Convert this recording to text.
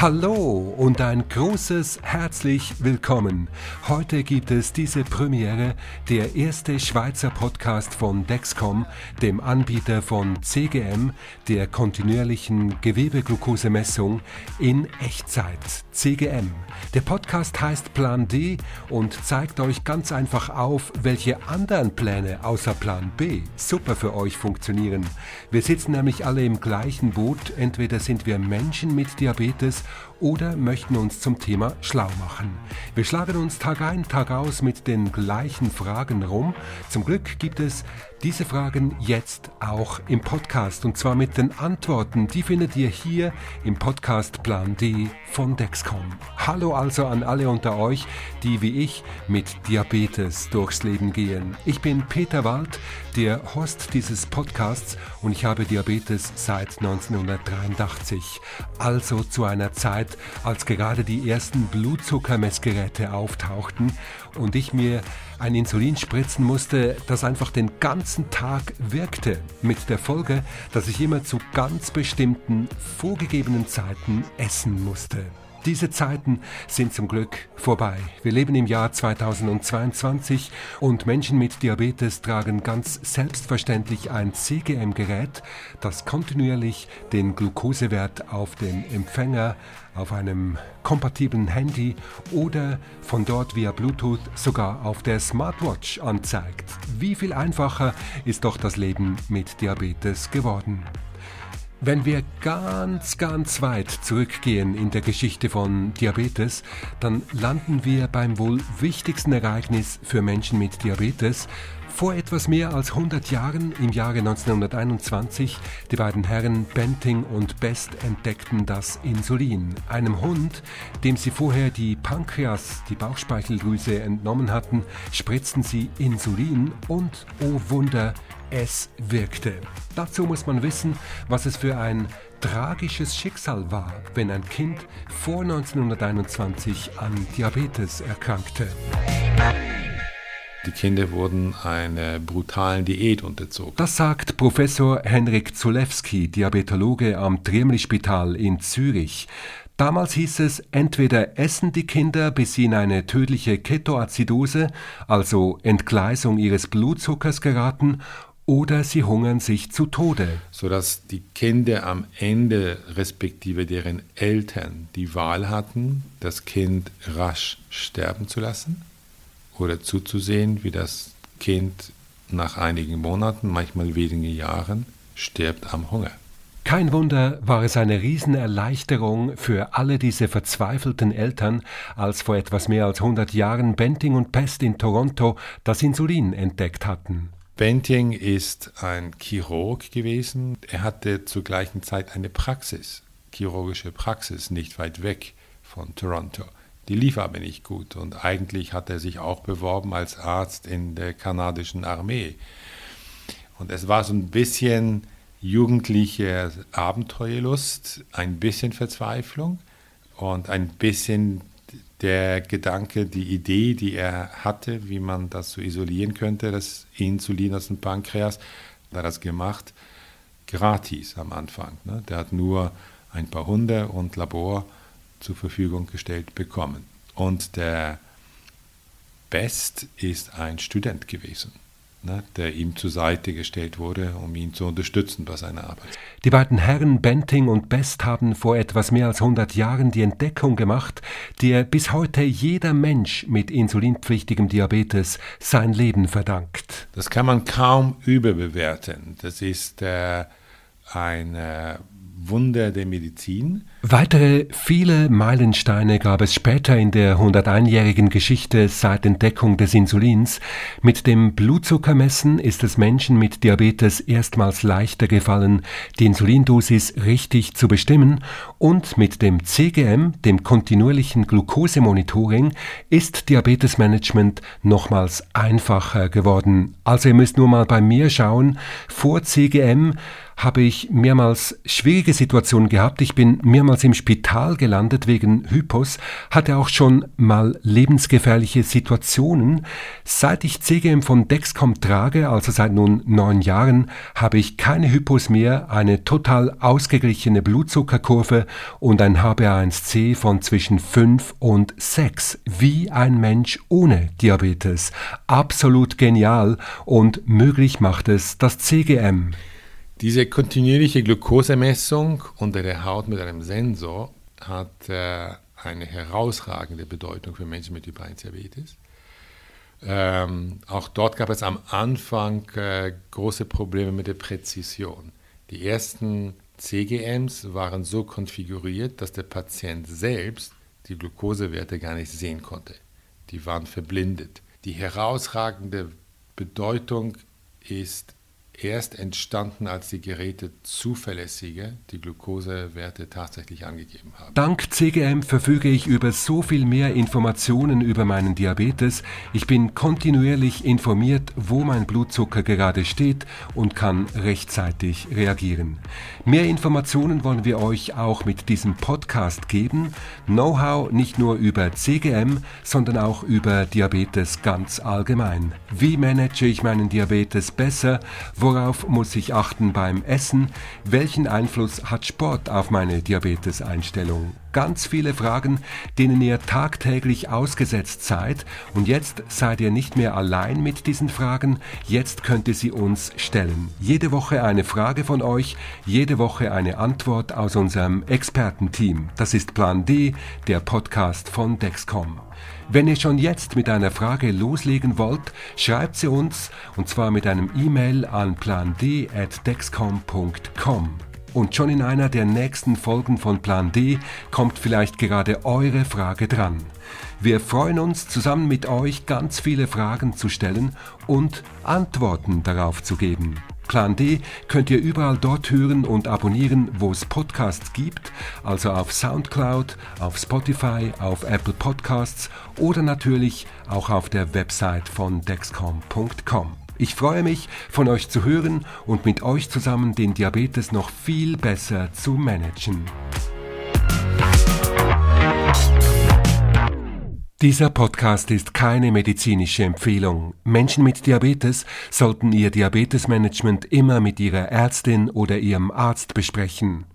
Hallo und ein großes herzlich willkommen. Heute gibt es diese Premiere, der erste Schweizer Podcast von Dexcom, dem Anbieter von CGM, der kontinuierlichen Gewebeglukosemessung in Echtzeit. CGM. Der Podcast heißt Plan D und zeigt euch ganz einfach auf, welche anderen Pläne außer Plan B super für euch funktionieren. Wir sitzen nämlich alle im gleichen Boot, entweder sind wir Menschen mit Diabetes oder möchten uns zum Thema schlau machen. Wir schlagen uns Tag ein, Tag aus mit den gleichen Fragen rum. Zum Glück gibt es diese Fragen jetzt auch im Podcast und zwar mit den Antworten, die findet ihr hier im Podcast Plan D von Dexcom. Hallo also an alle unter euch, die wie ich mit Diabetes durchs Leben gehen. Ich bin Peter Wald, der Host dieses Podcasts und ich habe Diabetes seit 1983, also zu einer Zeit, als gerade die ersten Blutzuckermessgeräte auftauchten und ich mir ein Insulin spritzen musste, das einfach den ganzen Tag wirkte, mit der Folge, dass ich immer zu ganz bestimmten vorgegebenen Zeiten essen musste. Diese Zeiten sind zum Glück vorbei. Wir leben im Jahr 2022 und Menschen mit Diabetes tragen ganz selbstverständlich ein CGM-Gerät, das kontinuierlich den Glukosewert auf dem Empfänger, auf einem kompatiblen Handy oder von dort via Bluetooth sogar auf der Smartwatch anzeigt. Wie viel einfacher ist doch das Leben mit Diabetes geworden. Wenn wir ganz, ganz weit zurückgehen in der Geschichte von Diabetes, dann landen wir beim wohl wichtigsten Ereignis für Menschen mit Diabetes. Vor etwas mehr als 100 Jahren, im Jahre 1921, die beiden Herren Benting und Best entdeckten das Insulin. Einem Hund, dem sie vorher die Pankreas, die Bauchspeicheldrüse entnommen hatten, spritzten sie Insulin und, oh Wunder, es wirkte. Dazu muss man wissen, was es für ein tragisches Schicksal war, wenn ein Kind vor 1921 an Diabetes erkrankte. Die Kinder wurden einer brutalen Diät unterzogen. Das sagt Professor Henrik Zulewski, Diabetologe am Triemli-Spital in Zürich. Damals hieß es, entweder essen die Kinder, bis sie in eine tödliche Ketoazidose, also Entgleisung ihres Blutzuckers geraten, oder sie hungern sich zu Tode. Sodass die Kinder am Ende, respektive deren Eltern, die Wahl hatten, das Kind rasch sterben zu lassen oder zuzusehen, wie das Kind nach einigen Monaten, manchmal wenigen Jahren, stirbt am Hunger. Kein Wunder war es eine Riesenerleichterung für alle diese verzweifelten Eltern, als vor etwas mehr als 100 Jahren Benting und Pest in Toronto das Insulin entdeckt hatten. Benting ist ein Chirurg gewesen. Er hatte zur gleichen Zeit eine Praxis, chirurgische Praxis, nicht weit weg von Toronto. Die lief aber nicht gut und eigentlich hat er sich auch beworben als Arzt in der kanadischen Armee. Und es war so ein bisschen jugendliche Abenteuerlust, ein bisschen Verzweiflung und ein bisschen der Gedanke, die Idee, die er hatte, wie man das so isolieren könnte, das Insulin aus dem Pankreas, hat er das gemacht, gratis am Anfang. Ne? Der hat nur ein paar Hunde und Labor zur Verfügung gestellt bekommen. Und der Best ist ein Student gewesen ne, der ihm zur Seite gestellt wurde, um ihn zu unterstützen bei seiner Arbeit. Die beiden Herren Benting und Best haben vor etwas mehr als 100 Jahren die Entdeckung gemacht, der bis heute jeder Mensch mit insulinpflichtigem Diabetes sein Leben verdankt. Das kann man kaum überbewerten. Das ist äh, ein äh, Wunder der Medizin. Weitere viele Meilensteine gab es später in der 101-jährigen Geschichte seit Entdeckung des Insulins. Mit dem Blutzuckermessen ist es Menschen mit Diabetes erstmals leichter gefallen, die Insulindosis richtig zu bestimmen und mit dem CGM, dem kontinuierlichen Glukosemonitoring, ist Diabetesmanagement nochmals einfacher geworden. Also ihr müsst nur mal bei mir schauen, vor CGM habe ich mehrmals schwierige Situationen gehabt. Ich bin mehrmals im Spital gelandet wegen Hypos, hatte auch schon mal lebensgefährliche Situationen. Seit ich CGM von Dexcom trage, also seit nun neun Jahren, habe ich keine Hypos mehr, eine total ausgeglichene Blutzuckerkurve und ein HbA1c von zwischen 5 und 6, wie ein Mensch ohne Diabetes. Absolut genial und möglich macht es das CGM. Diese kontinuierliche Glukosemessung unter der Haut mit einem Sensor hat äh, eine herausragende Bedeutung für Menschen mit Typ 1 Diabetes. Ähm, auch dort gab es am Anfang äh, große Probleme mit der Präzision. Die ersten CGMs waren so konfiguriert, dass der Patient selbst die Glukosewerte gar nicht sehen konnte. Die waren verblindet. Die herausragende Bedeutung ist erst entstanden, als die Geräte zuverlässige die Glukosewerte tatsächlich angegeben haben. Dank CGM verfüge ich über so viel mehr Informationen über meinen Diabetes. Ich bin kontinuierlich informiert, wo mein Blutzucker gerade steht und kann rechtzeitig reagieren. Mehr Informationen wollen wir euch auch mit diesem Podcast geben. Know-how nicht nur über CGM, sondern auch über Diabetes ganz allgemein. Wie manage ich meinen Diabetes besser? Wo Worauf muss ich achten beim Essen? Welchen Einfluss hat Sport auf meine Diabeteseinstellung? Ganz viele Fragen, denen ihr tagtäglich ausgesetzt seid. Und jetzt seid ihr nicht mehr allein mit diesen Fragen. Jetzt könnt ihr sie uns stellen. Jede Woche eine Frage von euch, jede Woche eine Antwort aus unserem Expertenteam. Das ist Plan D, der Podcast von Dexcom. Wenn ihr schon jetzt mit einer Frage loslegen wollt, schreibt sie uns und zwar mit einem E-Mail an pland@dexcom.com. Und schon in einer der nächsten Folgen von Plan D kommt vielleicht gerade eure Frage dran. Wir freuen uns, zusammen mit euch ganz viele Fragen zu stellen und Antworten darauf zu geben. Plan D könnt ihr überall dort hören und abonnieren, wo es Podcasts gibt, also auf SoundCloud, auf Spotify, auf Apple Podcasts oder natürlich auch auf der Website von dexcom.com. Ich freue mich, von euch zu hören und mit euch zusammen den Diabetes noch viel besser zu managen. Dieser Podcast ist keine medizinische Empfehlung. Menschen mit Diabetes sollten ihr Diabetesmanagement immer mit ihrer Ärztin oder ihrem Arzt besprechen.